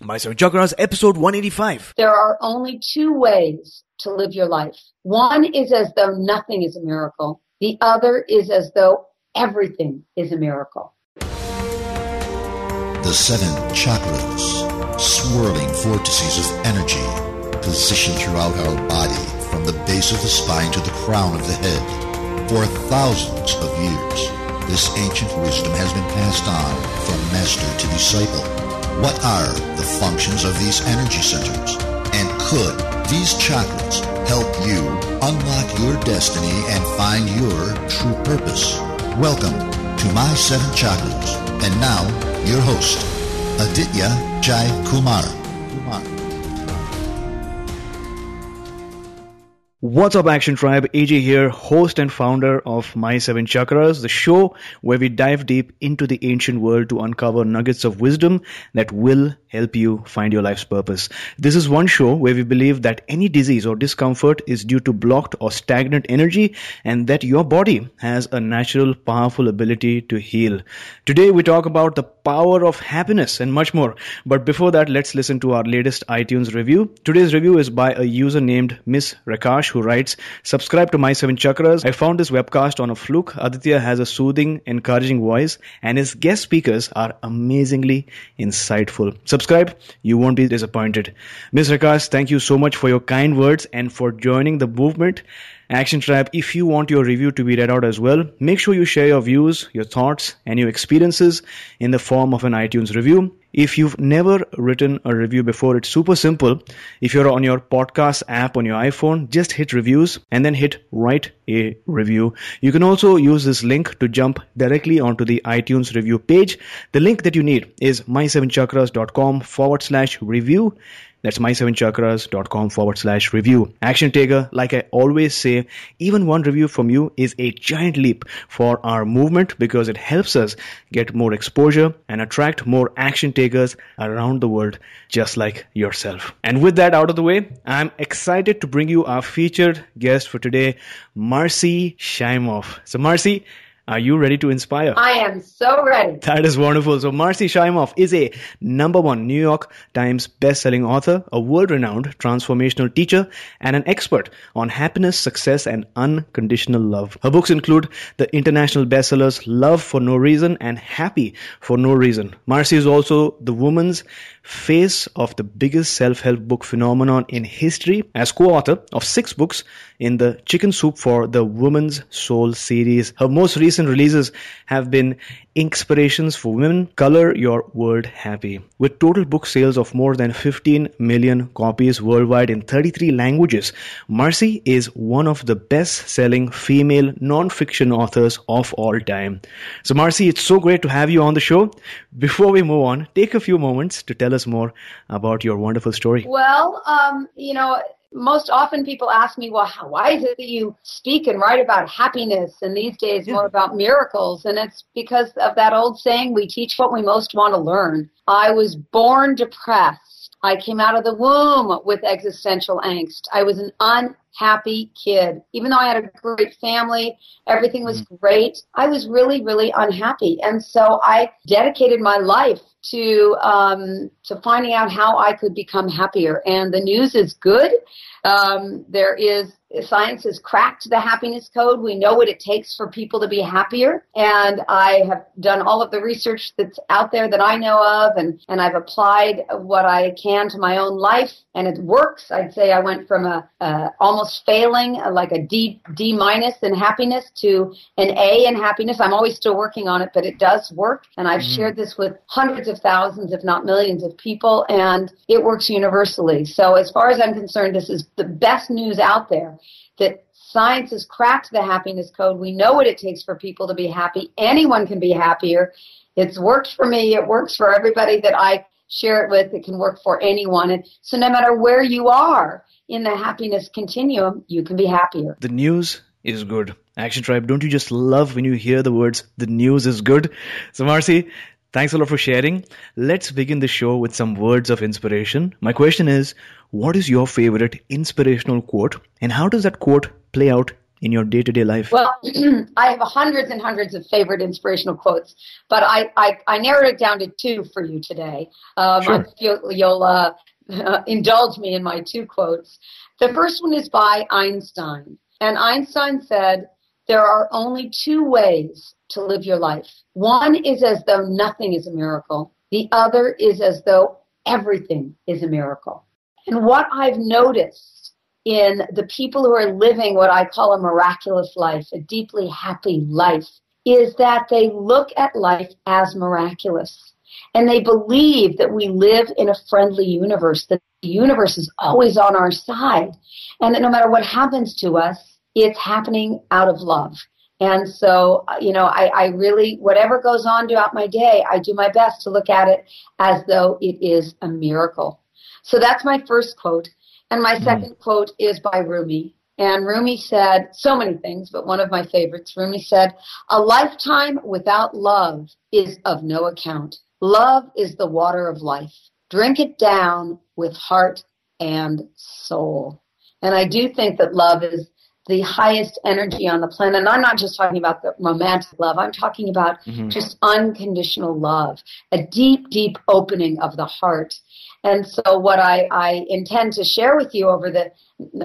My Seven Chakras, episode 185. There are only two ways to live your life. One is as though nothing is a miracle. The other is as though everything is a miracle. The seven chakras, swirling vortices of energy, positioned throughout our body from the base of the spine to the crown of the head. For thousands of years, this ancient wisdom has been passed on from master to disciple. What are the functions of these energy centers? And could these chakras help you unlock your destiny and find your true purpose? Welcome to My Seven Chakras. And now, your host, Aditya Jai Kumar. What's up, Action Tribe? AJ here, host and founder of My Seven Chakras, the show where we dive deep into the ancient world to uncover nuggets of wisdom that will help you find your life's purpose. This is one show where we believe that any disease or discomfort is due to blocked or stagnant energy and that your body has a natural, powerful ability to heal. Today we talk about the power of happiness and much more. But before that, let's listen to our latest iTunes review. Today's review is by a user named Miss Rakash who writes, subscribe to My Seven Chakras. I found this webcast on a fluke. Aditya has a soothing, encouraging voice and his guest speakers are amazingly insightful. Subscribe, you won't be disappointed. Ms. Rakash, thank you so much for your kind words and for joining the movement. Action Tribe, if you want your review to be read out as well, make sure you share your views, your thoughts, and your experiences in the form of an iTunes review. If you've never written a review before, it's super simple. If you're on your podcast app on your iPhone, just hit reviews and then hit write a review. You can also use this link to jump directly onto the iTunes review page. The link that you need is my7chakras.com forward slash review. That's my7chakras.com forward slash review. Action taker, like I always say, even one review from you is a giant leap for our movement because it helps us get more exposure and attract more action takers around the world, just like yourself. And with that out of the way, I'm excited to bring you our featured guest for today, Marcy Shimoff. So Marcy, are you ready to inspire? I am so ready. That is wonderful. So Marcy Shimoff is a number one New York Times best-selling author, a world-renowned transformational teacher, and an expert on happiness, success, and unconditional love. Her books include the international bestsellers Love for No Reason and Happy for No Reason. Marcy is also the woman's face of the biggest self-help book phenomenon in history as co-author of six books in the Chicken Soup for the Woman's Soul series. Her most recent releases have been Inspirations for Women, Color Your World Happy. With total book sales of more than 15 million copies worldwide in 33 languages, Marcy is one of the best selling female non-fiction authors of all time. So Marcy, it's so great to have you on the show. Before we move on, take a few moments to tell us more about your wonderful story. Well, um, you know, most often people ask me, well, how, why is it that you speak and write about happiness and these days more about miracles? And it's because of that old saying, we teach what we most want to learn. I was born depressed. I came out of the womb with existential angst. I was an unhappy kid. Even though I had a great family, everything was mm-hmm. great, I was really, really unhappy. And so I dedicated my life to um, to finding out how I could become happier. And the news is good. Um, there is science has cracked the happiness code. We know what it takes for people to be happier. And I have done all of the research that's out there that I know of, and, and I've applied what I can to my own life, and it works. I'd say I went from a, a almost failing, like a D D minus in happiness, to an A in happiness. I'm always still working on it, but it does work. And I've mm-hmm. shared this with hundreds of thousands, if not millions, of people, and it works universally. So as far as I'm concerned, this is the best news out there that science has cracked the happiness code. We know what it takes for people to be happy. Anyone can be happier. It's worked for me. It works for everybody that I share it with. It can work for anyone. And so no matter where you are in the happiness continuum, you can be happier. The news is good. Action Tribe, don't you just love when you hear the words, the news is good? So, Marcy, thanks a lot for sharing. Let's begin the show with some words of inspiration. My question is, what is your favorite inspirational quote, and how does that quote play out in your day to day life? Well, I have hundreds and hundreds of favorite inspirational quotes, but I, I, I narrowed it down to two for you today. Um, sure. You'll uh, Uh, indulge me in my two quotes. The first one is by Einstein. And Einstein said, there are only two ways to live your life. One is as though nothing is a miracle. The other is as though everything is a miracle. And what I've noticed in the people who are living what I call a miraculous life, a deeply happy life, is that they look at life as miraculous. And they believe that we live in a friendly universe, that the universe is always on our side, and that no matter what happens to us, it's happening out of love. And so, you know, I, I really, whatever goes on throughout my day, I do my best to look at it as though it is a miracle. So that's my first quote. And my mm. second quote is by Rumi. And Rumi said so many things, but one of my favorites, Rumi said, a lifetime without love is of no account. Love is the water of life. Drink it down with heart and soul. And I do think that love is the highest energy on the planet. And I'm not just talking about the romantic love. I'm talking about mm-hmm. just unconditional love, a deep, deep opening of the heart. And so what I, I intend to share with you over the,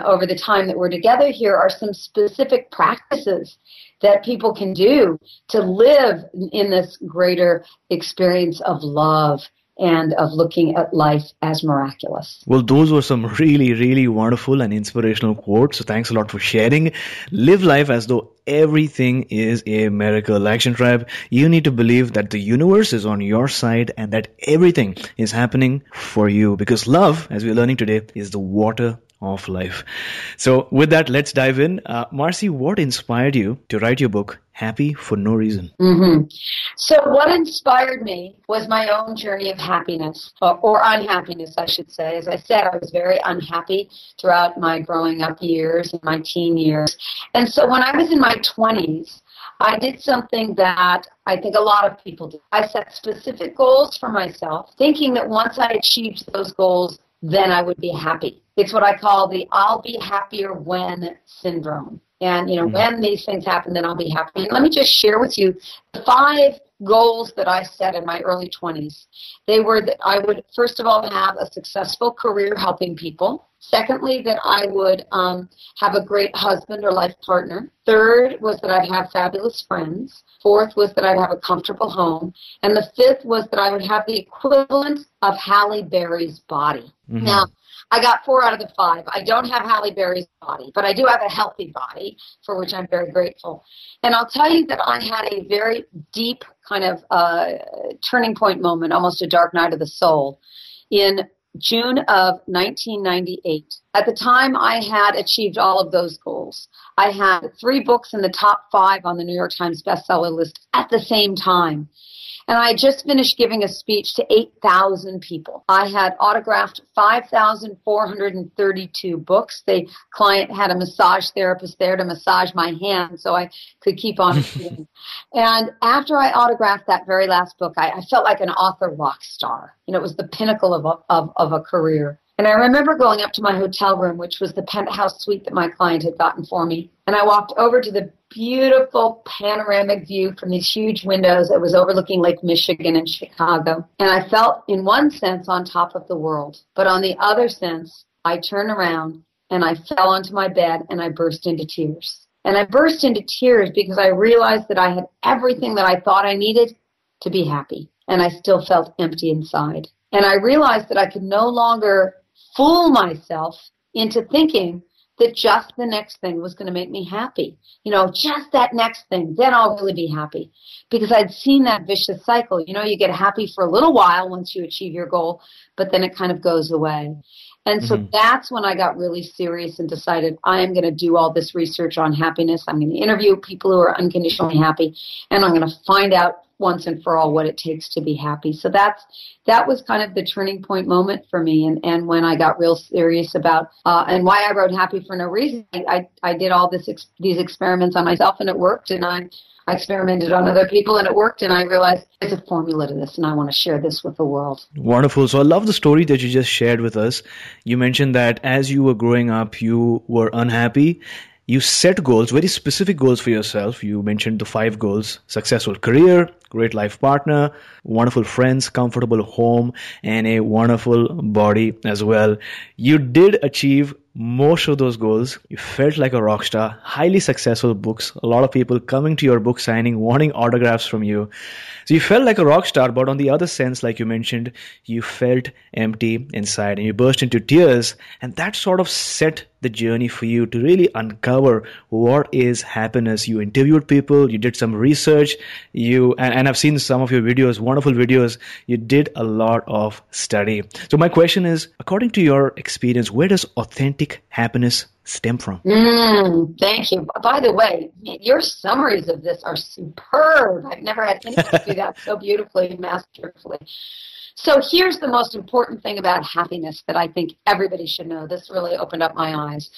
over the time that we're together here are some specific practices that people can do to live in this greater experience of love and of looking at life as miraculous. Well, those were some really, really wonderful and inspirational quotes. So thanks a lot for sharing. Live life as though everything is a miracle. Action Tribe, you need to believe that the universe is on your side and that everything is happening for you because love, as we're learning today, is the water of life. So with that, let's dive in. Uh, Marcy, what inspired you to write your book, Happy for No Reason? Mm-hmm. So what inspired me was my own journey of happiness, or, or unhappiness, I should say. As I said, I was very unhappy throughout my growing up years and my teen years. And so when I was in my 20s, I did something that I think a lot of people do. I set specific goals for myself, thinking that once I achieved those goals, then I would be happy. It's what I call the I'll be happier when syndrome. And, you know, mm-hmm. when these things happen, then I'll be happy. And let me just share with you the five goals that I set in my early 20s. They were that I would, first of all, have a successful career helping people. Secondly, that I would um, have a great husband or life partner. Third was that I'd have fabulous friends. Fourth was that I'd have a comfortable home. And the fifth was that I would have the equivalent of Halle Berry's body. Mm-hmm. Now, I got four out of the five. I don't have Halle Berry's body, but I do have a healthy body, for which I'm very grateful. And I'll tell you that I had a very deep kind of uh, turning point moment, almost a dark night of the soul, in June of 1998. At the time, I had achieved all of those goals. I had three books in the top five on the New York Times bestseller list at the same time. And I had just finished giving a speech to 8,000 people. I had autographed 5,432 books. The client had a massage therapist there to massage my hand so I could keep on reading. and after I autographed that very last book, I, I felt like an author rock star. You know, it was the pinnacle of a, of, of a career. And I remember going up to my hotel room, which was the penthouse suite that my client had gotten for me. And I walked over to the beautiful panoramic view from these huge windows that was overlooking Lake Michigan and Chicago. And I felt, in one sense, on top of the world. But on the other sense, I turned around and I fell onto my bed and I burst into tears. And I burst into tears because I realized that I had everything that I thought I needed to be happy. And I still felt empty inside. And I realized that I could no longer fool myself into thinking that just the next thing was going to make me happy. You know, just that next thing, then I'll really be happy. Because I'd seen that vicious cycle. You know, you get happy for a little while once you achieve your goal, but then it kind of goes away. And so mm-hmm. that's when I got really serious and decided I am going to do all this research on happiness. I'm going to interview people who are unconditionally happy and I'm going to find out once and for all what it takes to be happy. So that's that was kind of the turning point moment for me, and and when I got real serious about uh, and why I wrote Happy for No Reason. I I, did all this ex- these experiments on myself, and it worked, and I I experimented on other people and it worked and I realized there's a formula to this and I want to share this with the world. Wonderful. So I love the story that you just shared with us. You mentioned that as you were growing up, you were unhappy. You set goals, very specific goals for yourself. You mentioned the five goals successful career, great life partner, wonderful friends, comfortable home, and a wonderful body as well. You did achieve most of those goals. You felt like a rock star, highly successful books, a lot of people coming to your book signing, wanting autographs from you. So you felt like a rock star, but on the other sense, like you mentioned, you felt empty inside and you burst into tears. And that sort of set the journey for you to really uncover what is happiness. You interviewed people, you did some research, you, and, and I've seen some of your videos, wonderful videos. You did a lot of study. So my question is, according to your experience, where does authentic happiness stem from? Mm, thank you. By the way, your summaries of this are superb. I've never had anyone do that so beautifully, and masterfully. So here's the most important thing about happiness that I think everybody should know. This really opened up my eyes.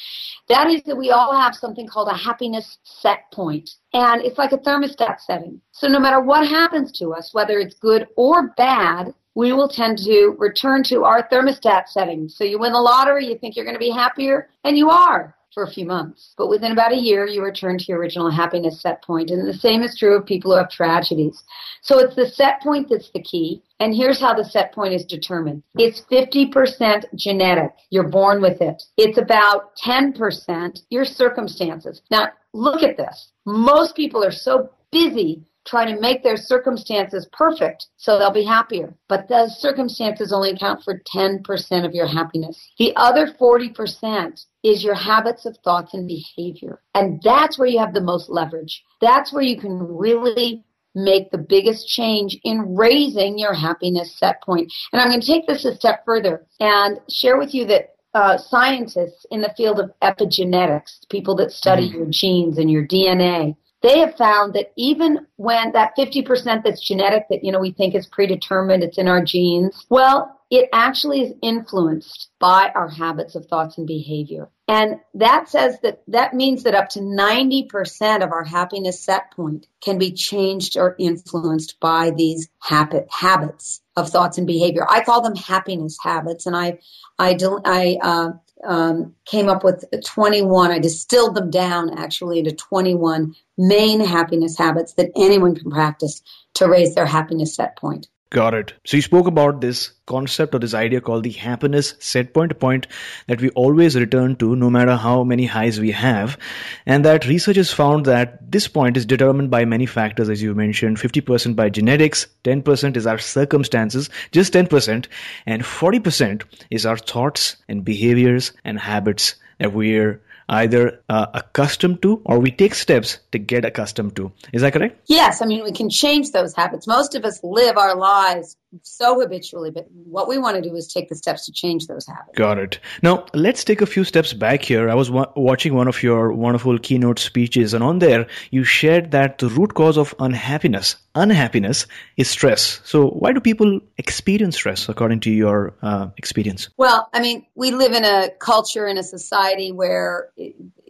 That is that we all have something called a happiness set point. And it's like a thermostat setting. So no matter what happens to us, whether it's good or bad, we will tend to return to our thermostat setting. So you win the lottery, you think you're going to be happier, and you are for a few months. But within about a year, you return to your original happiness set point. And the same is true of people who have tragedies. So it's the set point that's the key. And here's how the set point is determined. It's 50% genetic. You're born with it. It's about 10% your circumstances. Now, look at this. Most people are so busy trying to make their circumstances perfect so they'll be happier. But those circumstances only account for 10% of your happiness. The other 40% is your habits of thoughts and behavior. And that's where you have the most leverage. That's where you can really make the biggest change in raising your happiness set point. And I'm going to take this a step further and share with you that uh, scientists in the field of epigenetics, people that study mm. your genes and your DNA, they have found that even when that 50% that's genetic that, you know, we think is predetermined, it's in our genes, well, it actually is influenced by our habits of thoughts and behavior. And that says that that means that up to 90% of our happiness set point can be changed or influenced by these habit, habits of thoughts and behavior. I call them happiness habits and I, I, I, uh, um, came up with 21. I distilled them down actually into 21 main happiness habits that anyone can practice to raise their happiness set point. Got it. So you spoke about this concept or this idea called the happiness set point, that we always return to no matter how many highs we have. And that research has found that this point is determined by many factors, as you mentioned, 50% by genetics, 10% is our circumstances, just 10%, and 40% is our thoughts and behaviors and habits that we're either uh, accustomed to or we take steps to get accustomed to. Is that correct? Yes. I mean, we can change those habits. Most of us live our lives so habitually, but what we want to do is take the steps to change those habits. Got it. Now, let's take a few steps back here. I was wa- watching one of your wonderful keynote speeches, and on there, you shared that the root cause of unhappiness, unhappiness, is stress. So, why do people experience stress, according to your uh, experience? Well, I mean, we live in a culture, in a society where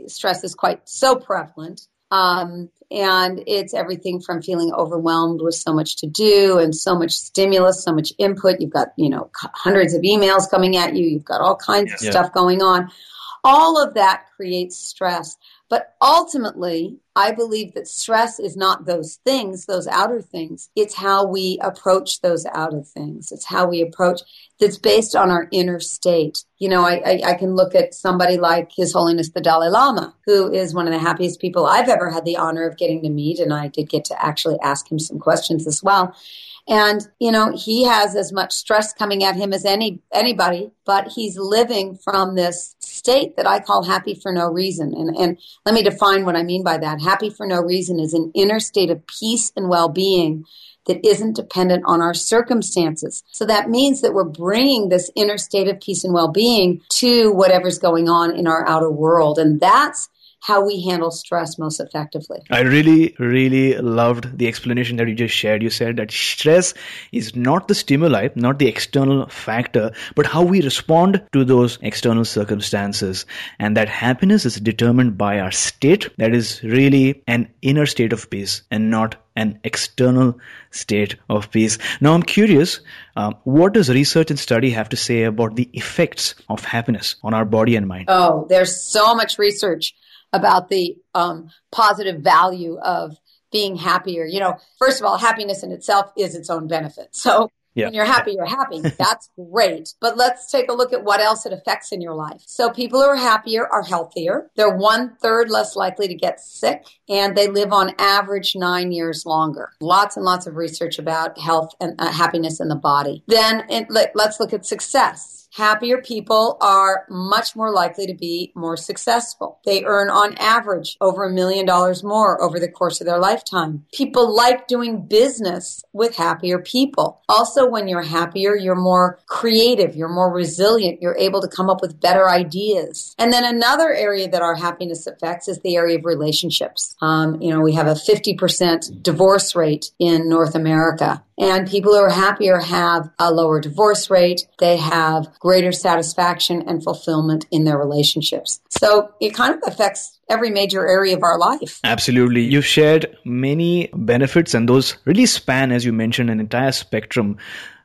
stress is quite so prevalent. Um, and it's everything from feeling overwhelmed with so much to do and so much stimulus, so much input. You've got, you know, hundreds of emails coming at you. You've got all kinds of stuff going on. All of that creates stress. But ultimately, I believe that stress is not those things, those outer things. It's how we approach those outer things. It's how we approach that's based on our inner state. You know, I, I, I, can look at somebody like His Holiness the Dalai Lama, who is one of the happiest people I've ever had the honor of getting to meet. And I did get to actually ask him some questions as well. And, you know, he has as much stress coming at him as any, anybody, but he's living from this state that I call happy for no reason. And, and let me define what I mean by that. Happy for no reason is an inner state of peace and well-being that isn't dependent on our circumstances. So that means that we're bringing this inner state of peace and well-being to whatever's going on in our outer world. And that's how we handle stress most effectively. I really, really loved the explanation that you just shared. You said that stress is not the stimuli, not the external factor, but how we respond to those external circumstances. And that happiness is determined by our state. That is really an inner state of peace and not an external state of peace. Now, I'm curious, um, what does research and study have to say about the effects of happiness on our body and mind? Oh, there's so much research about the um, positive value of being happier. You know, first of all, happiness in itself is its own benefit. So yeah. When you're happy, you're happy. That's great. But let's take a look at what else it affects in your life. So people who are happier are healthier. They're one third less likely to get sick and they live on average nine years longer. Lots and lots of research about health and uh, happiness in the body. Then it, let, let's look at success happier people are much more likely to be more successful. They earn on average over a million dollars more over the course of their lifetime. People like doing business with happier people. Also, when you're happier, you're more creative, you're more resilient, you're able to come up with better ideas. And then another area that our happiness affects is the area of relationships. Um, you know, we have a 50% divorce rate in North America. And people who are happier have a lower divorce rate. They have greater satisfaction and fulfillment in their relationships. So it kind of affects every major area of our life. Absolutely. You've shared many benefits, and those really span, as you mentioned, an entire spectrum.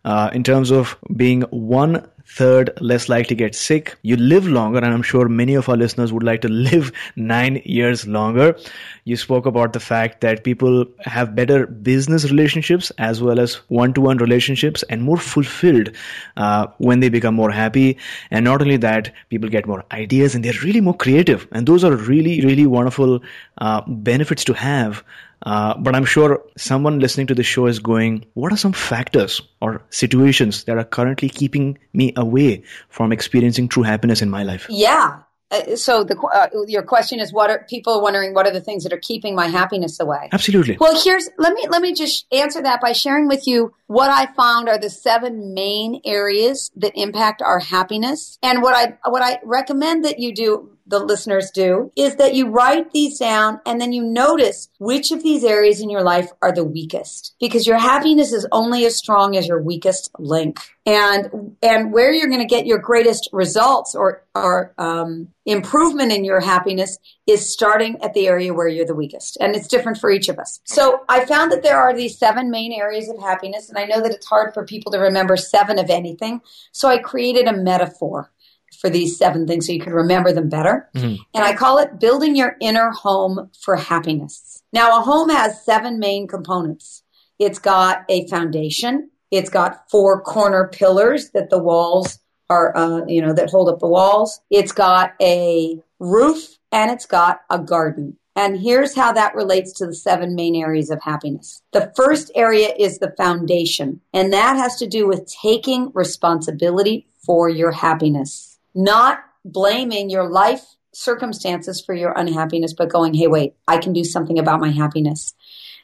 Uh, in terms of being one Third, less likely to get sick. You live longer, and I'm sure many of our listeners would like to live nine years longer. You spoke about the fact that people have better business relationships as well as one to one relationships and more fulfilled uh, when they become more happy. And not only that, people get more ideas and they're really more creative. And those are really, really wonderful uh, benefits to have uh, but I'm sure someone listening to the show is going, what are some factors or situations that are currently keeping me away from experiencing true happiness in my life? Yeah. Uh, so the uh, your question is what are people wondering what are the things that are keeping my happiness away absolutely well here's let me let me just answer that by sharing with you what i found are the seven main areas that impact our happiness and what i what i recommend that you do the listeners do is that you write these down and then you notice which of these areas in your life are the weakest because your happiness is only as strong as your weakest link. And and where you're going to get your greatest results or or um, improvement in your happiness is starting at the area where you're the weakest and it's different for each of us. So i found that there are these seven main areas of happiness and i know that it's hard for people to remember seven of anything so i created a metaphor for these seven things so you can remember them better. Mm-hmm. And I call it building your inner home for happiness. Now, a home has seven main components. It's got a foundation. It's got four corner pillars that the walls are, uh, you know, that hold up the walls. It's got a roof and it's got a garden. And here's how that relates to the seven main areas of happiness. The first area is the foundation, and that has to do with taking responsibility for your happiness not blaming your life circumstances for your unhappiness, but going, hey, wait, I can do something about my happiness.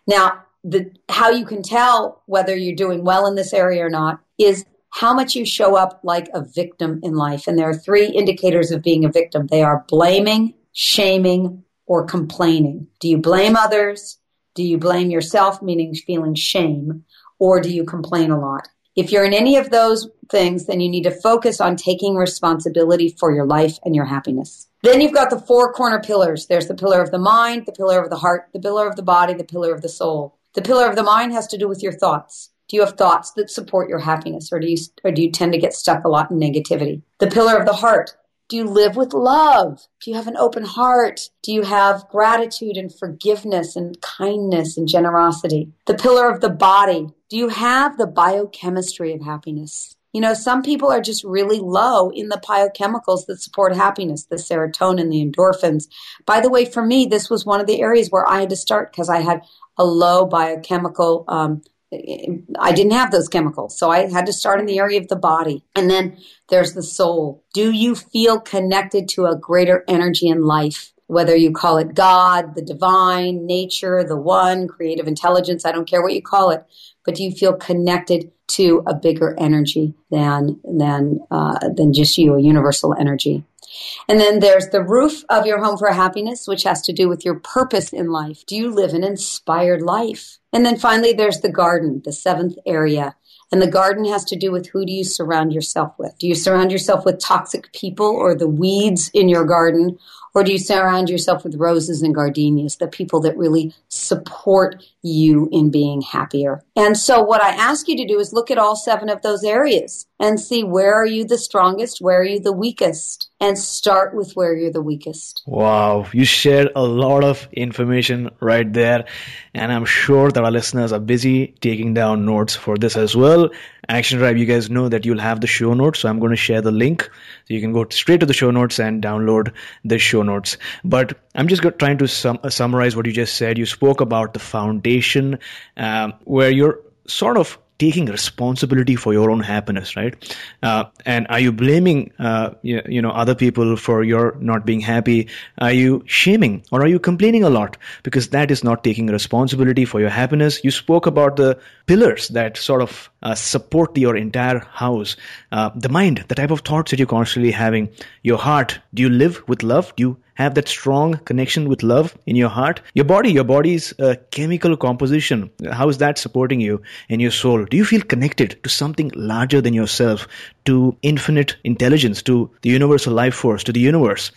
Now, the, how you can tell whether you're doing well in this area or not is how much you show up like a victim in life. And there are three indicators of being a victim. They are blaming, shaming, or complaining. Do you blame others? Do you blame yourself, meaning feeling shame? Or do you complain a lot? If you're in any of those things, then you need to focus on taking responsibility for your life and your happiness. Then you've got the four corner pillars. There's the pillar of the mind, the pillar of the heart, the pillar of the body, the pillar of the soul. The pillar of the mind has to do with your thoughts. Do you have thoughts that support your happiness or do you, or do you tend to get stuck a lot in negativity? The pillar of the heart do you live with love? Do you have an open heart? Do you have gratitude and forgiveness and kindness and generosity? The pillar of the body. Do you have the biochemistry of happiness? You know, some people are just really low in the biochemicals that support happiness, the serotonin, the endorphins. By the way, for me, this was one of the areas where I had to start because I had a low biochemical um, I didn't have those chemicals. So I had to start in the area of the body. And then there's the soul. Do you feel connected to a greater energy in life? Whether you call it God, the divine, nature, the one, creative intelligence, I don't care what you call it, but do you feel connected to a bigger energy than than uh, than just you, a universal energy? And then there's the roof of your home for happiness, which has to do with your purpose in life. Do you live an inspired life? And then finally, there's the garden, the seventh area. And the garden has to do with who do you surround yourself with? Do you surround yourself with toxic people or the weeds in your garden? Or do you surround yourself with roses and gardenias, the people that really support you in being happier? And so what I ask you to do is look at all seven of those areas and see where are you the strongest, where are you the weakest, and start with where you're the weakest. Wow, you shared a lot of information right there, and I'm sure that our listeners are busy taking down notes for this as well. Action Tribe, you guys know that you'll have the show notes, so I'm going to share the link so you can go straight to the show notes and download the show notes. But I'm just trying to sum- uh, summarize what you just said. You spoke about the foundation um, where you're sort of taking responsibility for your own happiness, right? Uh, and are you blaming, uh, you, you, know, other people for your not being happy? Are you shaming or are you complaining a lot? Because that is not taking responsibility for your happiness. You spoke about the pillars that sort of uh, support your entire house. Uh, the mind, the type of thoughts that you're constantly having. Your heart. Do you live with love? Do you have that strong connection with love in your heart. Your body your body's uh, chemical composition how is that supporting you in your soul? Do you feel connected to something larger than yourself to infinite intelligence to the universal life force to the universe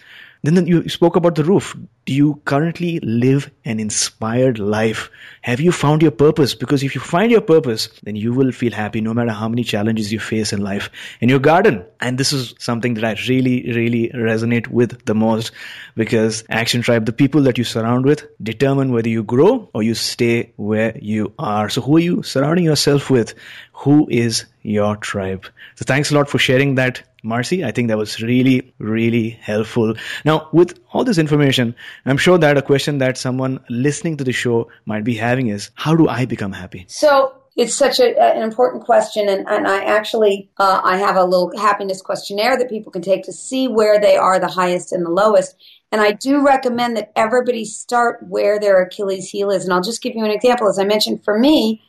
then you spoke about the roof. Do you currently live an inspired life? Have you found your purpose? Because if you find your purpose, then you will feel happy no matter how many challenges you face in life. In your garden, and this is something that I really, really resonate with the most because Action Tribe, the people that you surround with determine whether you grow or you stay where you are. So who are you surrounding yourself with? Who is your tribe? So thanks a lot for sharing that Marcy. I think that was really, really helpful. Now, with all this information, I'm sure that a question that someone listening to the show might be having is, how do I become happy? So it's such a, an important question, and, and I actually uh, I have a little happiness questionnaire that people can take to see where they are the highest and the lowest. And I do recommend that everybody start where their Achilles heel is. And I'll just give you an example. As I mentioned, for me,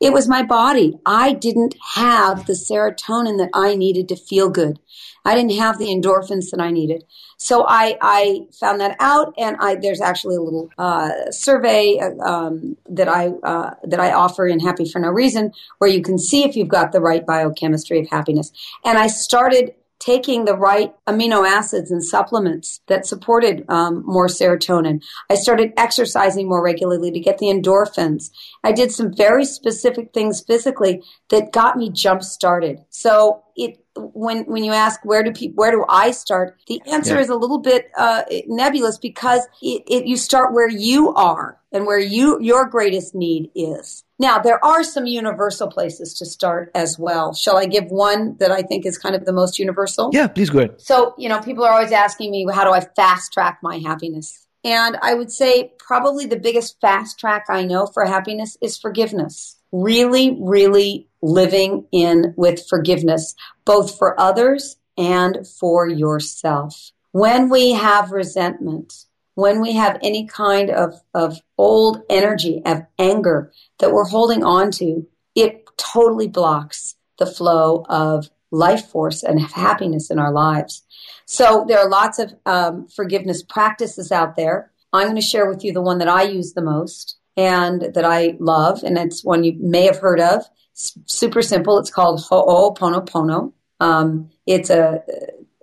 it was my body. I didn't have the serotonin that I needed to feel good. I didn't have the endorphins that I needed. So I, I found that out, and I, there's actually a little uh, survey uh, um, that I uh, that I offer in Happy for No Reason, where you can see if you've got the right biochemistry of happiness. And I started taking the right amino acids and supplements that supported um, more serotonin. I started exercising more regularly to get the endorphins. I did some very specific things physically that got me jump started. So it when when you ask where do people where do I start, the answer yeah. is a little bit uh, nebulous because it, it, you start where you are and where you your greatest need is. Now there are some universal places to start as well. Shall I give one that I think is kind of the most universal? Yeah, please go ahead. So you know, people are always asking me, how do I fast track my happiness? And I would say probably the biggest fast track I know for happiness is forgiveness. Really, really living in with forgiveness, both for others and for yourself. When we have resentment, when we have any kind of, of old energy, of anger that we're holding on to, it totally blocks the flow of life force and happiness in our lives. So there are lots of um, forgiveness practices out there. I'm going to share with you the one that I use the most and that I love, and it's one you may have heard of super simple. It's called Ho'oponopono. Um, it's a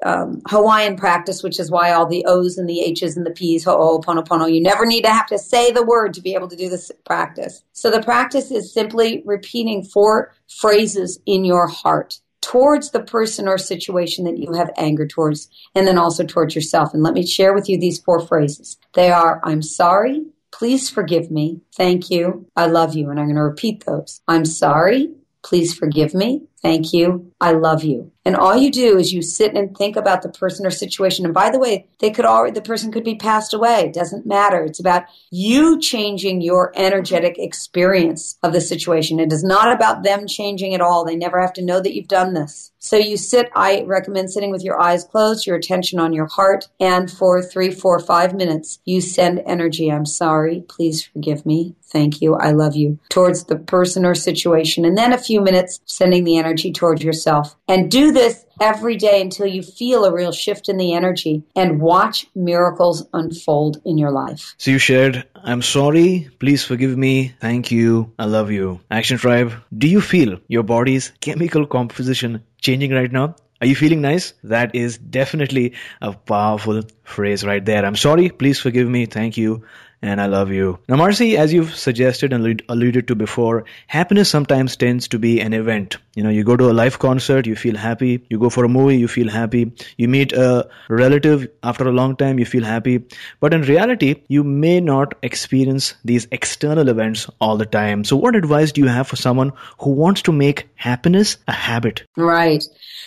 um, Hawaiian practice, which is why all the O's and the H's and the P's, Ho'oponopono. You never need to have to say the word to be able to do this practice. So the practice is simply repeating four phrases in your heart towards the person or situation that you have anger towards, and then also towards yourself. And let me share with you these four phrases. They are, I'm sorry, Please forgive me. Thank you. I love you. And I'm going to repeat those. I'm sorry. Please forgive me. Thank you. I love you. And all you do is you sit and think about the person or situation. And by the way, they could already, the person could be passed away. It doesn't matter. It's about you changing your energetic experience of the situation. It is not about them changing at all. They never have to know that you've done this. So you sit, I recommend sitting with your eyes closed, your attention on your heart. And for three, four, five minutes, you send energy. I'm sorry. Please forgive me. Thank you, I love you towards the person or situation. And then a few minutes sending the energy towards yourself. And do this every day until you feel a real shift in the energy and watch miracles unfold in your life. So you shared, I'm sorry, please forgive me, thank you, I love you. Action Tribe, do you feel your body's chemical composition changing right now? Are you feeling nice? That is definitely a powerful phrase right there. I'm sorry, please forgive me, thank you, and I love you. Now, Marcy, as you've suggested and alluded to before, happiness sometimes tends to be an event. You know, you go to a live concert, you feel happy. You go for a movie, you feel happy. You meet a relative after a long time, you feel happy. But in reality, you may not experience these external events all the time. So, what advice do you have for someone who wants to make happiness a habit? Right.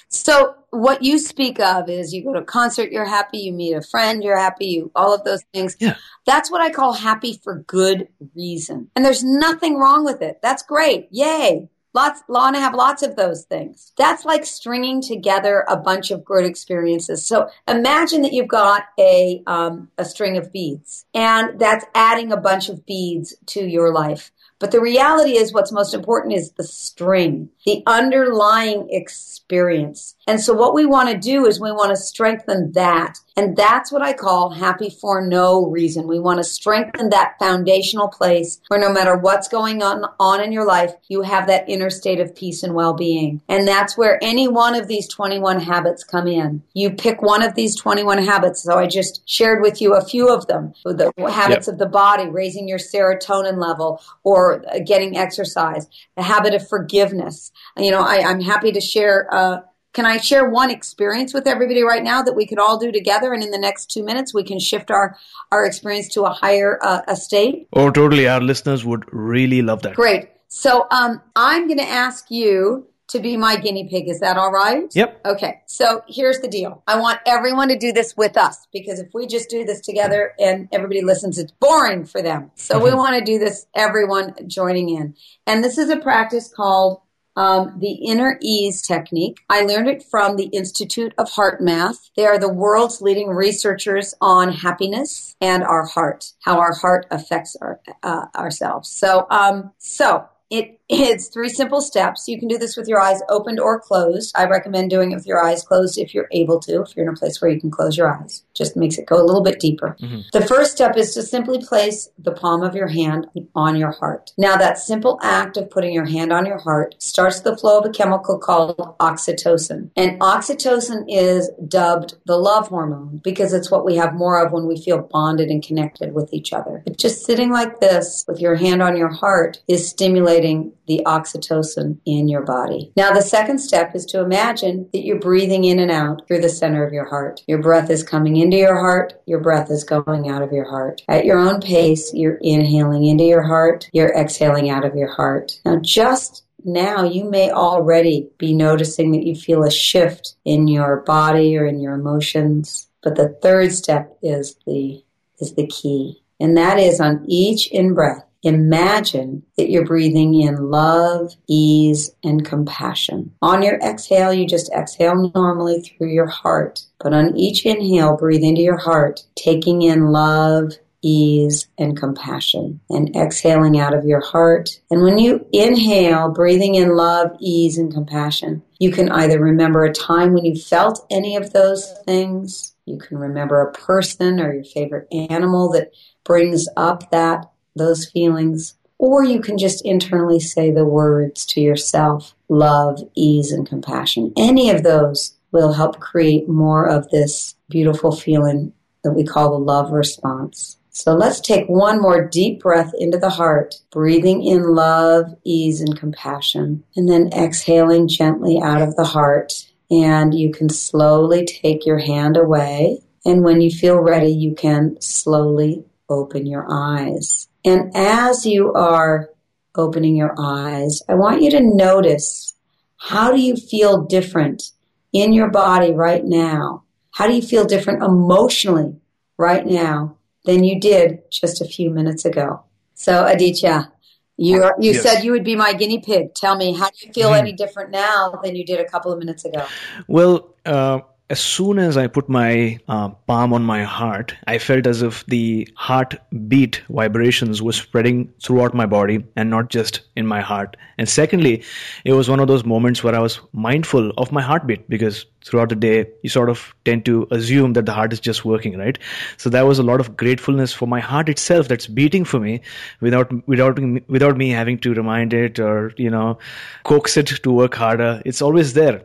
So, what you speak of is you go to a concert, you're happy, you meet a friend, you're happy, you all of those things. Yeah. That's what I call happy for good reason. And there's nothing wrong with it. That's great. Yay. Lots, want to have lots of those things. That's like stringing together a bunch of good experiences. So imagine that you've got a, um, a string of beads and that's adding a bunch of beads to your life. But the reality is what's most important is the string, the underlying experience. And so what we want to do is we want to strengthen that. And that's what I call happy for no reason. We want to strengthen that foundational place where no matter what's going on, on in your life, you have that inner state of peace and well-being. And that's where any one of these 21 habits come in. You pick one of these 21 habits. So I just shared with you a few of them. The habits yep. of the body, raising your serotonin level or getting exercise, the habit of forgiveness. You know, I, am happy to share, uh, can I share one experience with everybody right now that we could all do together? And in the next two minutes, we can shift our, our experience to a higher uh, a state. Oh, totally. Our listeners would really love that. Great. So um, I'm going to ask you to be my guinea pig. Is that all right? Yep. Okay. So here's the deal. I want everyone to do this with us because if we just do this together and everybody listens, it's boring for them. So we want to do this, everyone joining in. And this is a practice called um, the inner ease technique. I learned it from the Institute of HeartMath. They are the world's leading researchers on happiness and our heart, how our heart affects our, uh, ourselves. So, um, so it it's three simple steps. You can do this with your eyes opened or closed. I recommend doing it with your eyes closed if you're able to, if you're in a place where you can close your eyes. Just makes it go a little bit deeper. Mm-hmm. The first step is to simply place the palm of your hand on your heart. Now, that simple act of putting your hand on your heart starts the flow of a chemical called oxytocin. And oxytocin is dubbed the love hormone because it's what we have more of when we feel bonded and connected with each other. But just sitting like this with your hand on your heart is stimulating the oxytocin in your body. Now, the second step is to imagine that you're breathing in and out through the center of your heart. Your breath is coming into your heart, your breath is going out of your heart. At your own pace, you're inhaling into your heart, you're exhaling out of your heart. Now, just now you may already be noticing that you feel a shift in your body or in your emotions. But the third step is the is the key. And that is on each in breath, Imagine that you're breathing in love, ease, and compassion. On your exhale, you just exhale normally through your heart. But on each inhale, breathe into your heart, taking in love, ease, and compassion, and exhaling out of your heart. And when you inhale, breathing in love, ease, and compassion, you can either remember a time when you felt any of those things, you can remember a person or your favorite animal that brings up that those feelings, or you can just internally say the words to yourself love, ease, and compassion. Any of those will help create more of this beautiful feeling that we call the love response. So let's take one more deep breath into the heart, breathing in love, ease, and compassion, and then exhaling gently out of the heart. And you can slowly take your hand away. And when you feel ready, you can slowly open your eyes. And as you are opening your eyes, I want you to notice how do you feel different in your body right now? How do you feel different emotionally right now than you did just a few minutes ago? So, Aditya, you are, you yes. said you would be my guinea pig. Tell me, how do you feel mm. any different now than you did a couple of minutes ago? Well, uh, as soon as I put my uh, palm on my heart, I felt as if the heartbeat vibrations were spreading throughout my body and not just in my heart. And secondly, it was one of those moments where I was mindful of my heartbeat because throughout the day, you sort of tend to assume that the heart is just working, right? So that was a lot of gratefulness for my heart itself that's beating for me without, without, without me having to remind it or, you know, coax it to work harder. It's always there.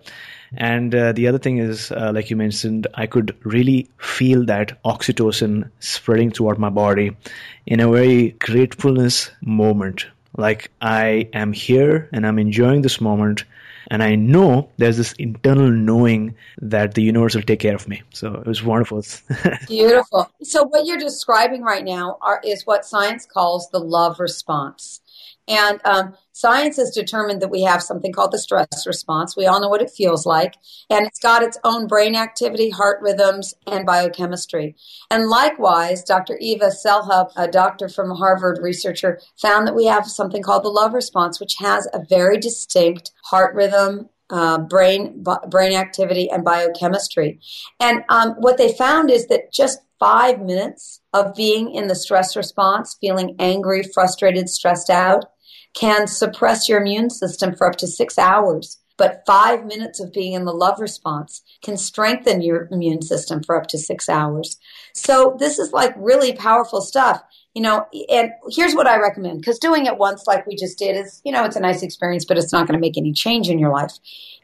And uh, the other thing is, uh, like you mentioned, I could really feel that oxytocin spreading throughout my body in a very gratefulness moment. Like I am here and I'm enjoying this moment. And I know there's this internal knowing that the universe will take care of me. So it was wonderful. Beautiful. So what you're describing right now are, is what science calls the love response. And um, science has determined that we have something called the stress response. We all know what it feels like. And it's got its own brain activity, heart rhythms, and biochemistry. And likewise, Dr. Eva Selhub, a doctor from Harvard researcher, found that we have something called the love response, which has a very distinct heart rhythm, uh, brain brain activity and biochemistry. And um, what they found is that just five minutes of being in the stress response, feeling angry, frustrated, stressed out, can suppress your immune system for up to six hours. But five minutes of being in the love response can strengthen your immune system for up to six hours. So this is like really powerful stuff, you know, and here's what I recommend because doing it once like we just did is, you know, it's a nice experience, but it's not going to make any change in your life.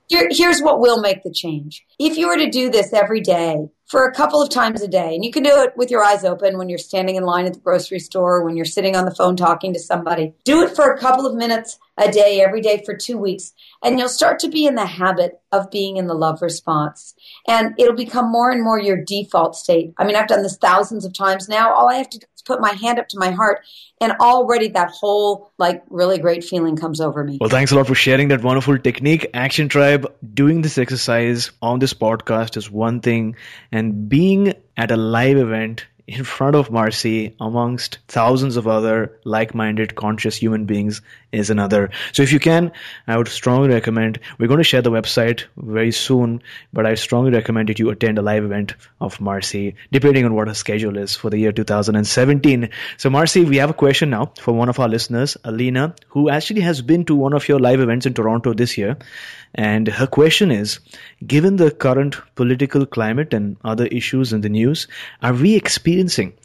Here, here's what will make the change. If you were to do this every day for a couple of times a day, and you can do it with your eyes open when you're standing in line at the grocery store, when you're sitting on the phone talking to somebody, do it for a couple of minutes a day, every day for two weeks, and you'll start to be in the habit of being in the love response. And it'll become more and more your default state. I mean, I've done this thousands of times now. All I have to do is put my hand up to my heart, and already that whole, like, really great feeling comes over me. Well, thanks a lot for sharing that wonderful technique. Action Tribe, doing this exercise on this podcast is one thing, and being at a live event in front of Marci amongst thousands of other like-minded conscious human beings is another. So if you can, I would strongly recommend, we're going to share the website very soon, but I strongly recommend that you attend a live event of Marci, depending on what her schedule is for the year 2017. So Marci, we have a question now for one of our listeners, Alina, who actually has been to one of your live events in Toronto this year. And her question is Given the current political climate and other issues in the news, are we experiencing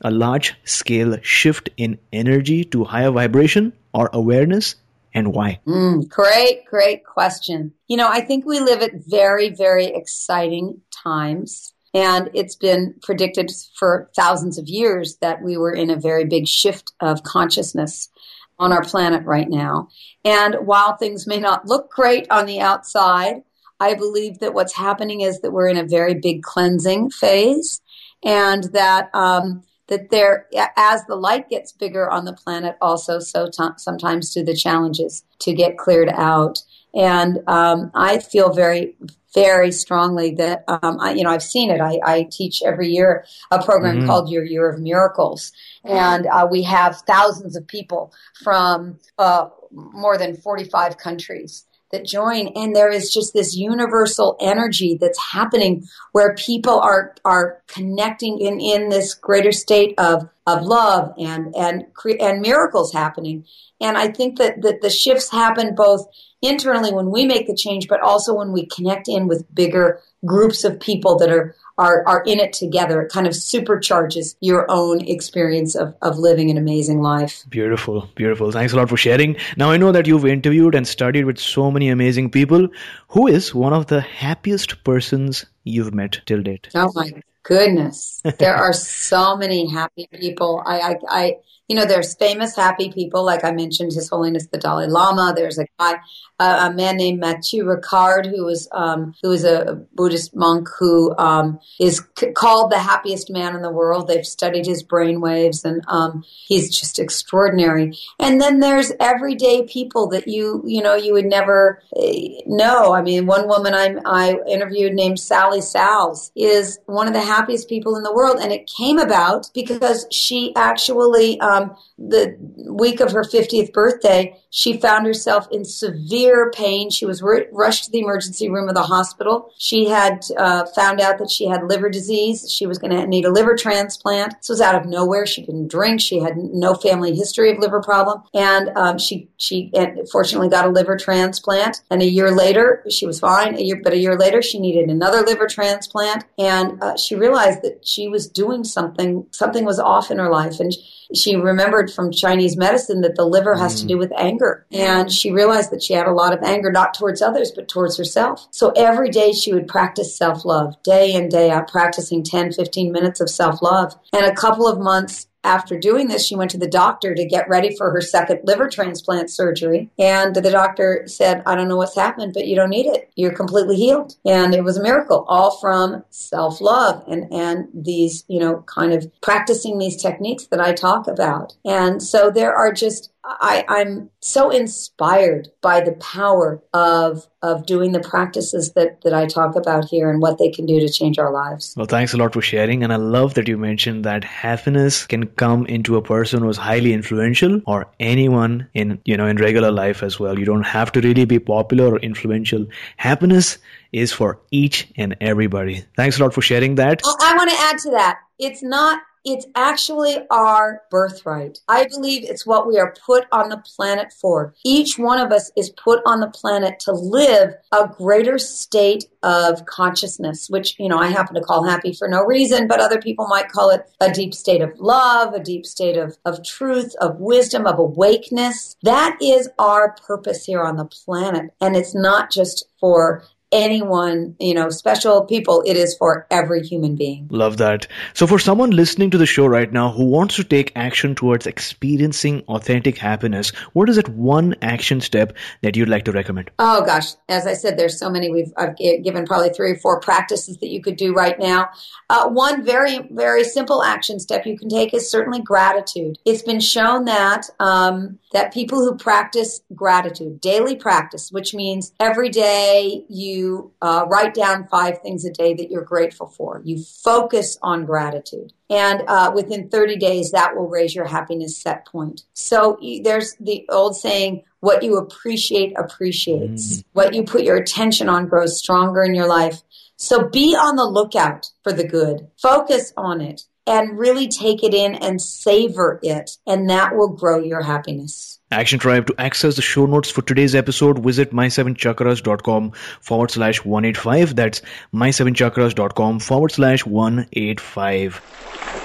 a large scale shift in energy to higher vibration or awareness? And why? Mm, great, great question. You know, I think we live at very, very exciting times. And it's been predicted for thousands of years that we were in a very big shift of consciousness on our planet right now. And while things may not look great on the outside, I believe that what's happening is that we're in a very big cleansing phase, and that um, that there, as the light gets bigger on the planet, also so t- sometimes do the challenges to get cleared out. And um, I feel very, very strongly that um, I, you know I've seen it. I, I teach every year a program mm-hmm. called Your Year of Miracles, and uh, we have thousands of people from uh, more than 45 countries that join. And there is just this universal energy that's happening where people are are connecting in in this greater state of of love and and and miracles happening. And i think that that the shifts happen both internally when we make the change but also when we connect in with bigger groups of people that are are, are in it together. It kind of supercharges your own experience of, of living an amazing life. Beautiful, beautiful. Thanks a lot for sharing. Now, I know that you've interviewed and studied with so many amazing people. Who is one of the happiest persons you've met till date? Oh, my goodness. there are so many happy people. I, I, I you know, there's famous happy people, like I mentioned, His Holiness the Dalai Lama. There's a guy, uh, a man named Matthieu Ricard, who was um, who is a Buddhist monk who um, is c- called the happiest man in the world. They've studied his brain waves, and um, he's just extraordinary. And then there's everyday people that you you know you would never uh, know. I mean, one woman I I interviewed named Sally Salves is one of the happiest happiest people in the world. And it came about because she actually, um, the week of her 50th birthday, she found herself in severe pain. She was r- rushed to the emergency room of the hospital. She had uh, found out that she had liver disease. She was going to need a liver transplant. This was out of nowhere. She didn't drink. She had no family history of liver problem, and um, she she fortunately got a liver transplant. And a year later, she was fine. A year, but a year later, she needed another liver transplant, and uh, she realized that she was doing something. Something was off in her life, and she remembered from Chinese medicine that the liver has mm. to do with anger. And she realized that she had a lot of anger, not towards others, but towards herself. So every day she would practice self love, day in, day out, practicing 10, 15 minutes of self love. And a couple of months after doing this, she went to the doctor to get ready for her second liver transplant surgery. And the doctor said, I don't know what's happened, but you don't need it. You're completely healed. And it was a miracle, all from self love and, and these, you know, kind of practicing these techniques that I talk about. And so there are just I, I'm so inspired by the power of of doing the practices that, that I talk about here and what they can do to change our lives. Well, thanks a lot for sharing. And I love that you mentioned that happiness can come into a person who's highly influential or anyone in, you know, in regular life as well. You don't have to really be popular or influential. Happiness is for each and everybody. Thanks a lot for sharing that. Oh, I want to add to that. It's not it's actually our birthright. I believe it's what we are put on the planet for. Each one of us is put on the planet to live a greater state of consciousness, which, you know, I happen to call happy for no reason, but other people might call it a deep state of love, a deep state of, of truth, of wisdom, of awakeness. That is our purpose here on the planet. And it's not just for anyone, you know, special people. It is for every human being. Love that. So for someone listening to the show right now who wants to take action towards experiencing authentic happiness, what is that one action step that you'd like to recommend? Oh gosh, as I said, there's so many. We've I've given probably three or four practices that you could do right now. Uh, one very very simple action step you can take is certainly gratitude. It's been shown that um, that people who practice gratitude, daily practice, which means every day you uh, write down five things a day that you're grateful for. You focus on gratitude. And uh, within 30 days, that will raise your happiness set point. So there's the old saying, what you appreciate appreciates. Mm. What you put your attention on grows stronger in your life. So be on the lookout for the good. Focus on it and really take it in and savor it. And that will grow your happiness. Action Tribe. To access the show notes for today's episode, visit my7chakras.com forward slash 185. That's my7chakras.com forward slash 185.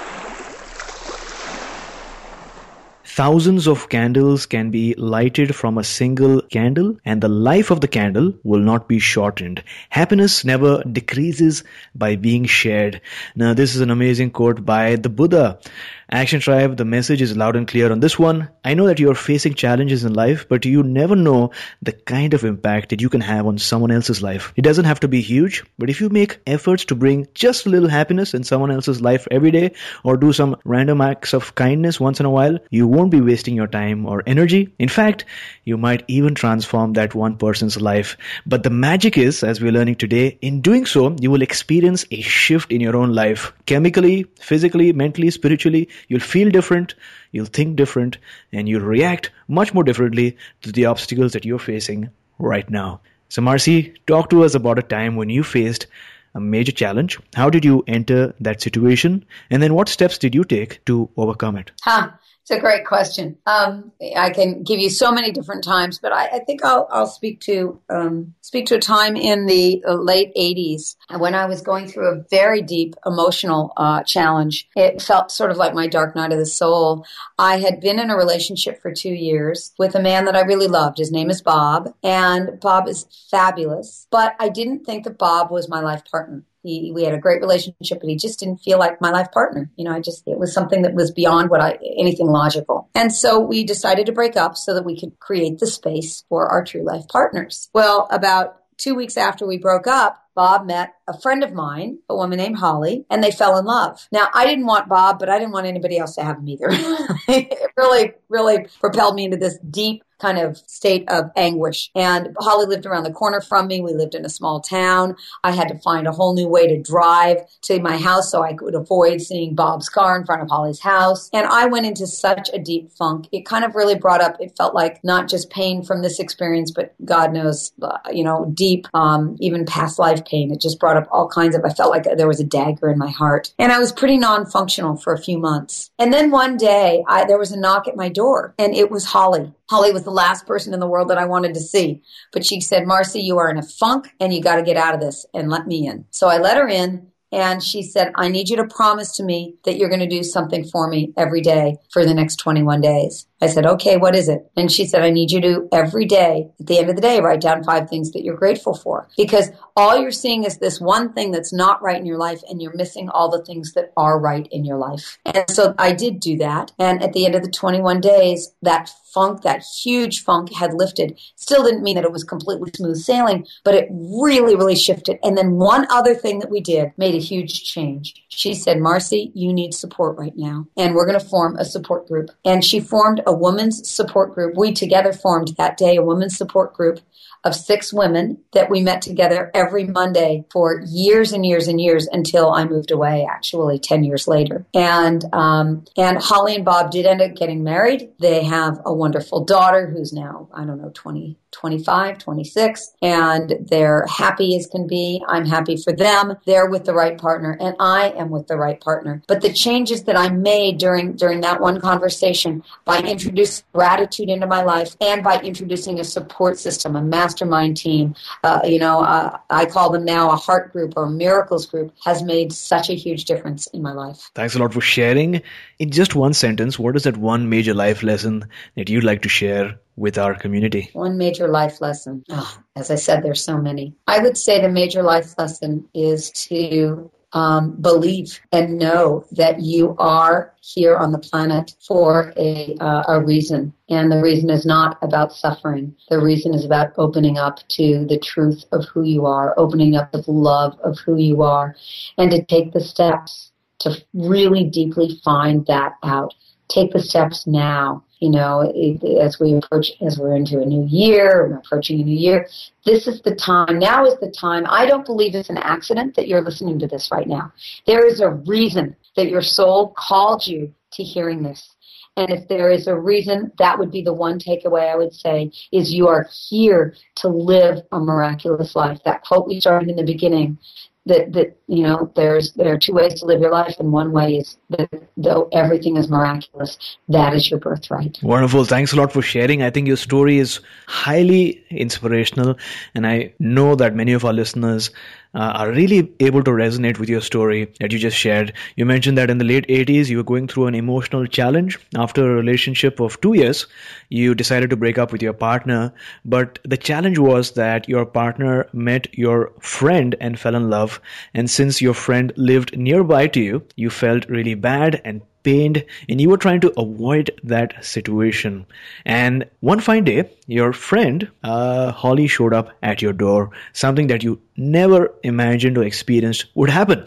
Thousands of candles can be lighted from a single candle, and the life of the candle will not be shortened. Happiness never decreases by being shared. Now, this is an amazing quote by the Buddha. Action Tribe, the message is loud and clear on this one. I know that you are facing challenges in life, but you never know the kind of impact that you can have on someone else's life. It doesn't have to be huge, but if you make efforts to bring just a little happiness in someone else's life every day, or do some random acts of kindness once in a while, you won't be wasting your time or energy. In fact, you might even transform that one person's life. But the magic is, as we're learning today, in doing so, you will experience a shift in your own life. Chemically, physically, mentally, spiritually, You'll feel different, you'll think different, and you'll react much more differently to the obstacles that you're facing right now. So, Marci, talk to us about a time when you faced a major challenge. How did you enter that situation? And then what steps did you take to overcome it? Huh. It's a great question. Um, I can give you so many different times, but I, I think I'll, I'll speak to um, speak to a time in the late '80s when I was going through a very deep emotional uh, challenge. It felt sort of like my dark night of the soul. I had been in a relationship for two years with a man that I really loved. His name is Bob, and Bob is fabulous. But I didn't think that Bob was my life partner. He, we had a great relationship, but he just didn't feel like my life partner. You know, I just, it was something that was beyond what I, anything logical. And so we decided to break up so that we could create the space for our true life partners. Well, about two weeks after we broke up, Bob met a friend of mine, a woman named Holly, and they fell in love. Now, I didn't want Bob, but I didn't want anybody else to have him either. it really, really propelled me into this deep kind of state of anguish. And Holly lived around the corner from me. We lived in a small town. I had to find a whole new way to drive to my house so I could avoid seeing Bob's car in front of Holly's house. And I went into such a deep funk. It kind of really brought up, it felt like not just pain from this experience, but God knows, uh, you know, deep, um, even past life pain. It just brought up all kinds of, I felt like there was a dagger in my heart. And I was pretty non functional for a few months. And then one day I, there was a knock at my door and it was Holly. Holly was the last person in the world that I wanted to see. But she said, Marci, you are in a funk and you got to get out of this and let me in. So I let her in and she said, I need you to promise to me that you're going to do something for me every day for the next 21 days. I said, okay, what is it? And she said, I need you to every day, at the end of the day, write down five things that you're grateful for. Because all you're seeing is this one thing that's not right in your life, and you're missing all the things that are right in your life. And so I did do that. And at the end of the 21 days, that funk, that huge funk had lifted. Still didn't mean that it was completely smooth sailing, but it really, really shifted. And then one other thing that we did made a huge change. She said, Marci, you need support right now. And we're going to form a support group. And she formed a women's support group. We together formed that day a women's support group of six women that we met together every Monday for years and years and years until I moved away, actually 10 years later. And, um, and Holly and Bob did end up getting married. They have a wonderful daughter who's now, I don't know, 20, 25, 26, and they're happy as can be. I'm happy for them. They're with the right partner and I am with the right partner. But the changes that I made during, during that one conversation by introducing gratitude into my life and by introducing a support system, a mastermind team, uh, you know, uh, I call them now a heart group or miracles group has made such a huge difference in my life. Thanks a lot for sharing. In just one sentence, what is that one major life lesson that you'd like to share with our community? One major life lesson. Oh, as I said, there's so many. I would say the major life lesson is to um, believe and know that you are here on the planet for a, uh, a reason. And the reason is not about suffering. The reason is about opening up to the truth of who you are, opening up to the love of who you are, and to take the steps to really deeply find that out. Take the steps now you know, as we approach, as we're into a new year, we're approaching a new year, this is the time, now is the time. I don't believe it's an accident that you're listening to this right now. There is a reason that your soul called you to hearing this. And if there is a reason, that would be the one takeaway I would say is you are here to live a miraculous life. That quote we started in the beginning, that that you know there's there are two ways to live your life and one way is that though everything is miraculous that is your birthright wonderful thanks a lot for sharing i think your story is highly inspirational and i know that many of our listeners uh, are really able to resonate with your story that you just shared. You mentioned that in the late 80s, you were going through an emotional challenge. After a relationship of two years, you decided to break up with your partner. But the challenge was that your partner met your friend and fell in love. And since your friend lived nearby to you, you felt really bad and pained and you were trying to avoid that situation. And one fine day, your friend uh, Holly showed up at your door, something that you never imagined or experienced would happen.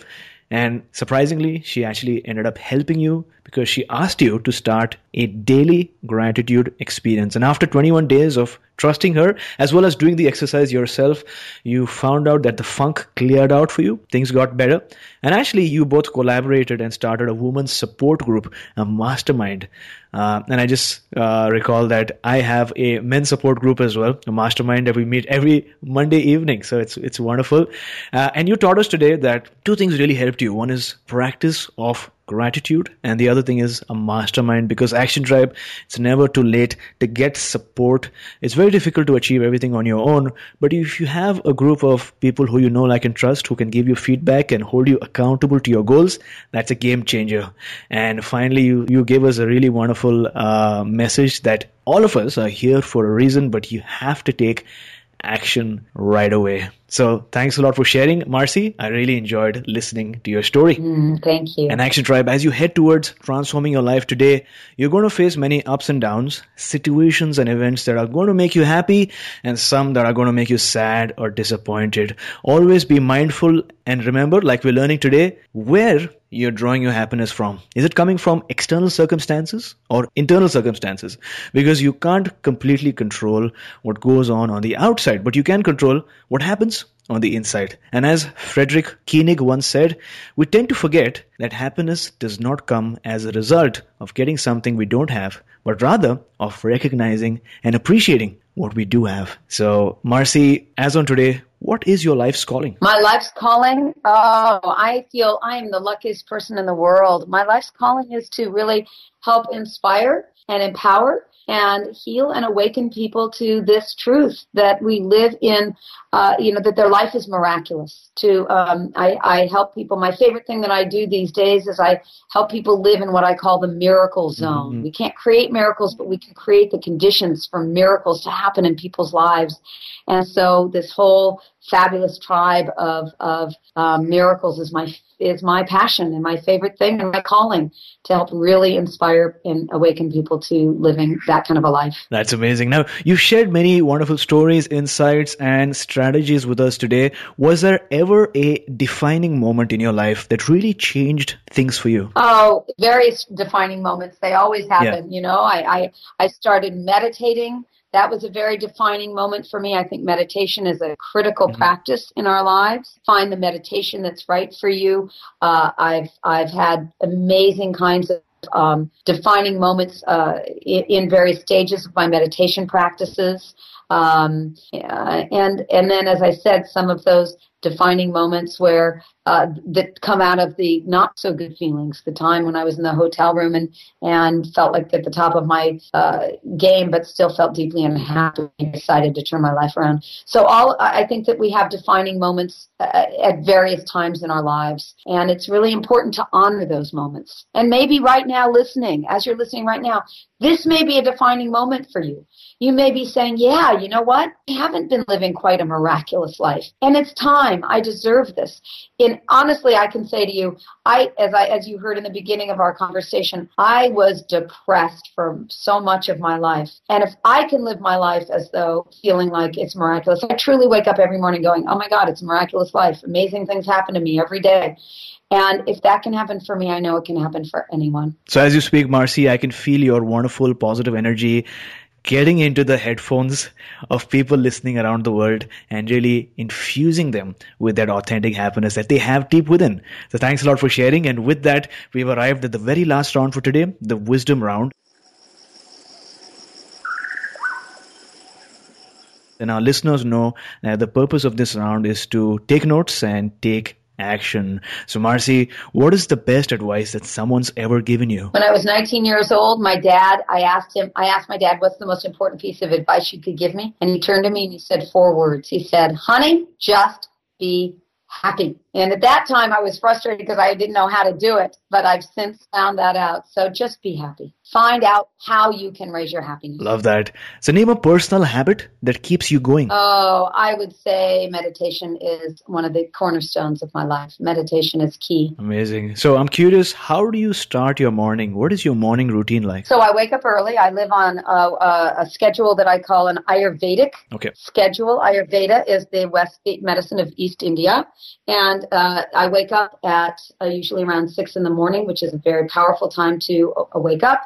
And surprisingly, she actually ended up helping you because she asked you to start a daily gratitude experience. And after 21 days of trusting her, as well as doing the exercise yourself, you found out that the funk cleared out for you. Things got better. And actually, you both collaborated and started a women's support group, a mastermind. Uh, and I just uh, recall that I have a men's support group as well, a mastermind that we meet every Monday evening. So it's it's wonderful. Uh, and you taught us today that two things really helped you. One is practice of gratitude. And the other thing is a mastermind because action tribe it's never too late to get support. It's very difficult to achieve everything on your own but if you have a group of people who you know like and trust who can give you feedback and hold you accountable to your goals that's a game changer. And finally you you gave us a really wonderful uh, message that all of us are here for a reason but you have to take action right away So thanks a lot for sharing, Marci. I really enjoyed listening to your story. Mm, thank you. And Action Tribe, as you head towards transforming your life today, you're going to face many ups and downs, situations and events that are going to make you happy and some that are going to make you sad or disappointed. Always be mindful and remember, like we're learning today, where you're drawing your happiness from. Is it coming from external circumstances or internal circumstances? Because you can't completely control what goes on on the outside, but you can control what happens on the inside. And as Frederick Koenig once said, we tend to forget that happiness does not come as a result of getting something we don't have, but rather of recognizing and appreciating what we do have. So, Marci, as on today, what is your life's calling? My life's calling? Oh, I feel I am the luckiest person in the world. My life's calling is to really help inspire and empower and heal and awaken people to this truth that we live in, uh, you know, that their life is miraculous. To um, I, I help people. My favorite thing that I do these days is I help people live in what I call the miracle zone. Mm-hmm. We can't create miracles, but we can create the conditions for miracles to happen in people's lives. And so this whole fabulous tribe of of um, miracles is my is my passion and my favorite thing and my calling to help really inspire and awaken people to living that kind of a life. That's amazing. Now you've shared many wonderful stories, insights, and strategies with us today. Was there ever a defining moment in your life that really changed things for you? Oh, various defining moments. They always happen. Yeah. You know, I, I I started meditating that was a very defining moment for me. I think meditation is a critical mm-hmm. practice in our lives. Find the meditation that's right for you. Uh, I've I've had amazing kinds of um, defining moments uh, in, in, various stages of my meditation practices. Um, and and then, as I said, some of those defining moments where uh, that come out of the not so good feelings. The time when I was in the hotel room and and felt like at the top of my uh, game, but still felt deeply unhappy. And decided to turn my life around. So all I think that we have defining moments uh, at various times in our lives, and it's really important to honor those moments. And maybe right now, listening as you're listening right now, this may be a defining moment for you. You may be saying, "Yeah, you know what? I haven't been living quite a miraculous life, and it's time. I deserve this." In honestly, I can say to you, I, as I, as you heard in the beginning of our conversation, I was depressed for so much of my life. And if I can live my life as though feeling like it's miraculous, I truly wake up every morning going, oh my God, it's a miraculous life. Amazing things happen to me every day. And if that can happen for me, I know it can happen for anyone. So as you speak, Marci, I can feel your wonderful positive energy getting into the headphones of people listening around the world and really infusing them with that authentic happiness that they have deep within. So thanks a lot for sharing. And with that, we've arrived at the very last round for today, the wisdom round. And our listeners know that the purpose of this round is to take notes and take action. So, Marci, what is the best advice that someone's ever given you? When I was 19 years old, my dad, I asked him, I asked my dad, what's the most important piece of advice you could give me? And he turned to me and he said four words. He said, honey, just be happy. And at that time, I was frustrated because I didn't know how to do it, but I've since found that out. So just be happy find out how you can raise your happiness. Love that. So, name a personal habit that keeps you going. Oh, I would say meditation is one of the cornerstones of my life. Meditation is key. Amazing. So, I'm curious, how do you start your morning? What is your morning routine like? So, I wake up early. I live on a, a, a schedule that I call an Ayurvedic okay. schedule. Ayurveda is the West medicine of East India. And uh, I wake up at uh, usually around six in the morning, which is a very powerful time to uh, wake up.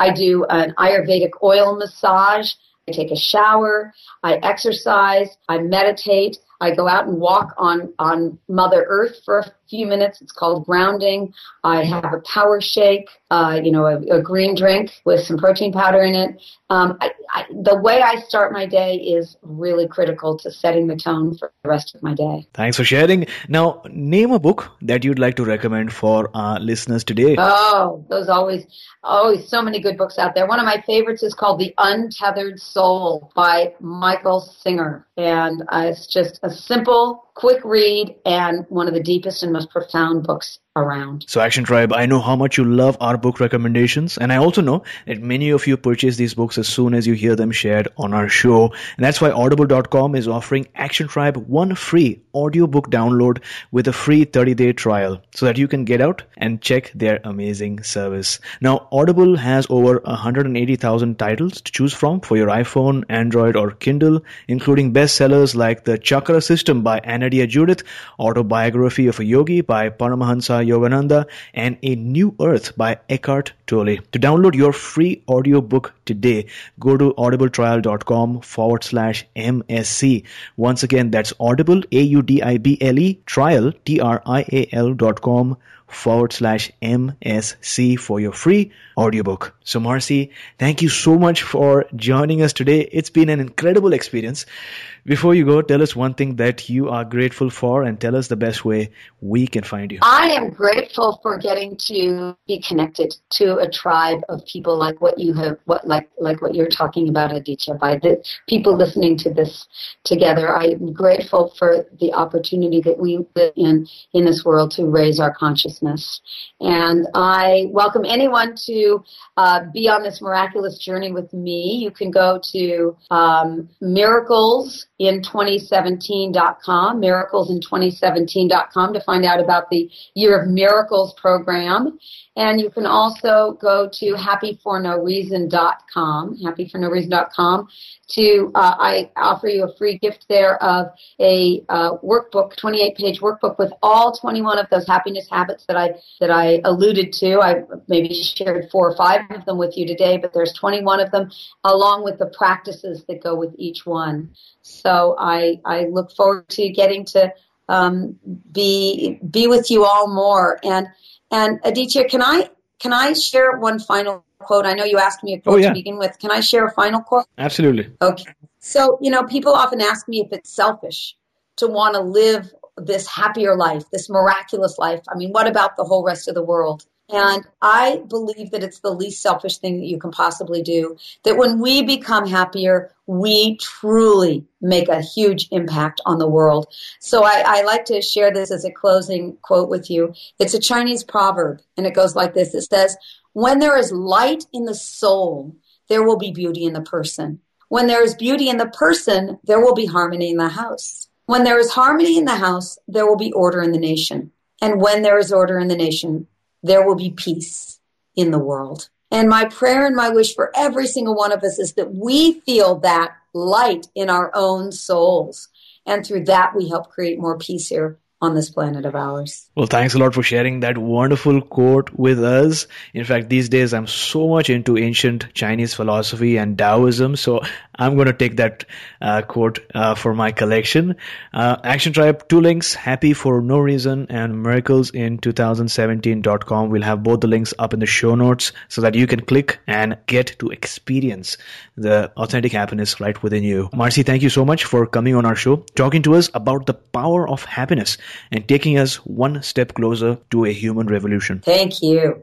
I do an Ayurvedic oil massage. I take a shower. I exercise. I meditate. I go out and walk on, on Mother Earth for few minutes. It's called grounding. I have a power shake, uh, you know, a, a, green drink with some protein powder in it. Um, I, I, the way I start my day is really critical to setting the tone for the rest of my day. Thanks for sharing. Now, name a book that you'd like to recommend for our listeners today. Oh, those always, always so many good books out there. One of my favorites is called The Untethered Soul by Michael Singer. And uh, it's just a simple, quick read and one of the deepest and most profound books around. So, Action Tribe, I know how much you love our book recommendations, and I also know that many of you purchase these books as soon as you hear them shared on our show. And that's why Audible.com is offering Action Tribe one free audiobook download with a free 30 day trial so that you can get out and check their amazing service. Now, Audible has over 180,000 titles to choose from for your iPhone, Android, or Kindle, including bestsellers like The Chakra System by Anodea Judith, Autobiography of a Yogi by Paramahansa Yogananda, and A New Earth by Eckhart Tolle. To download your free audiobook today, go to audibletrial.com forward slash MSC. Once again, that's audible, A-U-D-I-B-L-E, trial, T-R-I-A-L dot com forward slash MSC for your free audiobook. So Marci, thank you so much for joining us today. It's been an incredible experience. Before you go, tell us one thing that you are grateful for and tell us the best way we can find you. I am grateful for getting to be connected to a tribe of people like what you have what like like what you're talking about, Aditya, by the people listening to this together. I'm grateful for the opportunity that we live in in this world to raise our consciousness. And I welcome anyone to uh, be on this miraculous journey with me. You can go to um, miracles in 2017.com, miracle2017.com to find out about the Year of Miracles program. And you can also go to happyfornoreason.com, happyfornoreason.com to, uh, I offer you a free gift there of a uh, workbook, 28 page workbook with all 21 of those happiness habits that I, that I alluded to. I maybe shared four or five of them with you today, but there's 21 of them along with the practices that go with each one. So I, I look forward to getting to um, be be with you all more. And and Aditya, can I can I share one final quote? I know you asked me a quote oh, yeah. to begin with. Can I share a final quote? Absolutely. Okay. So you know, people often ask me if it's selfish to want to live this happier life, this miraculous life. I mean, what about the whole rest of the world? And I believe that it's the least selfish thing that you can possibly do. That when we become happier, we truly make a huge impact on the world. So I, I, like to share this as a closing quote with you. It's a Chinese proverb, and it goes like this. It says, when there is light in the soul, there will be beauty in the person. When there is beauty in the person, there will be harmony in the house. When there is harmony in the house, there will be order in the nation. And when there is order in the nation, there will be peace in the world. And my prayer and my wish for every single one of us is that we feel that light in our own souls. And through that, we help create more peace here on this planet of ours. Well, thanks a lot for sharing that wonderful quote with us. In fact, these days I'm so much into ancient Chinese philosophy and Taoism, so I'm going to take that uh, quote uh, for my collection. Uh, Action Tribe, two links, Happy for No Reason and Miracles in 2017.com. We'll have both the links up in the show notes so that you can click and get to experience the authentic happiness right within you. Marci, thank you so much for coming on our show, talking to us about the power of happiness and taking us one step closer to a human revolution. Thank you.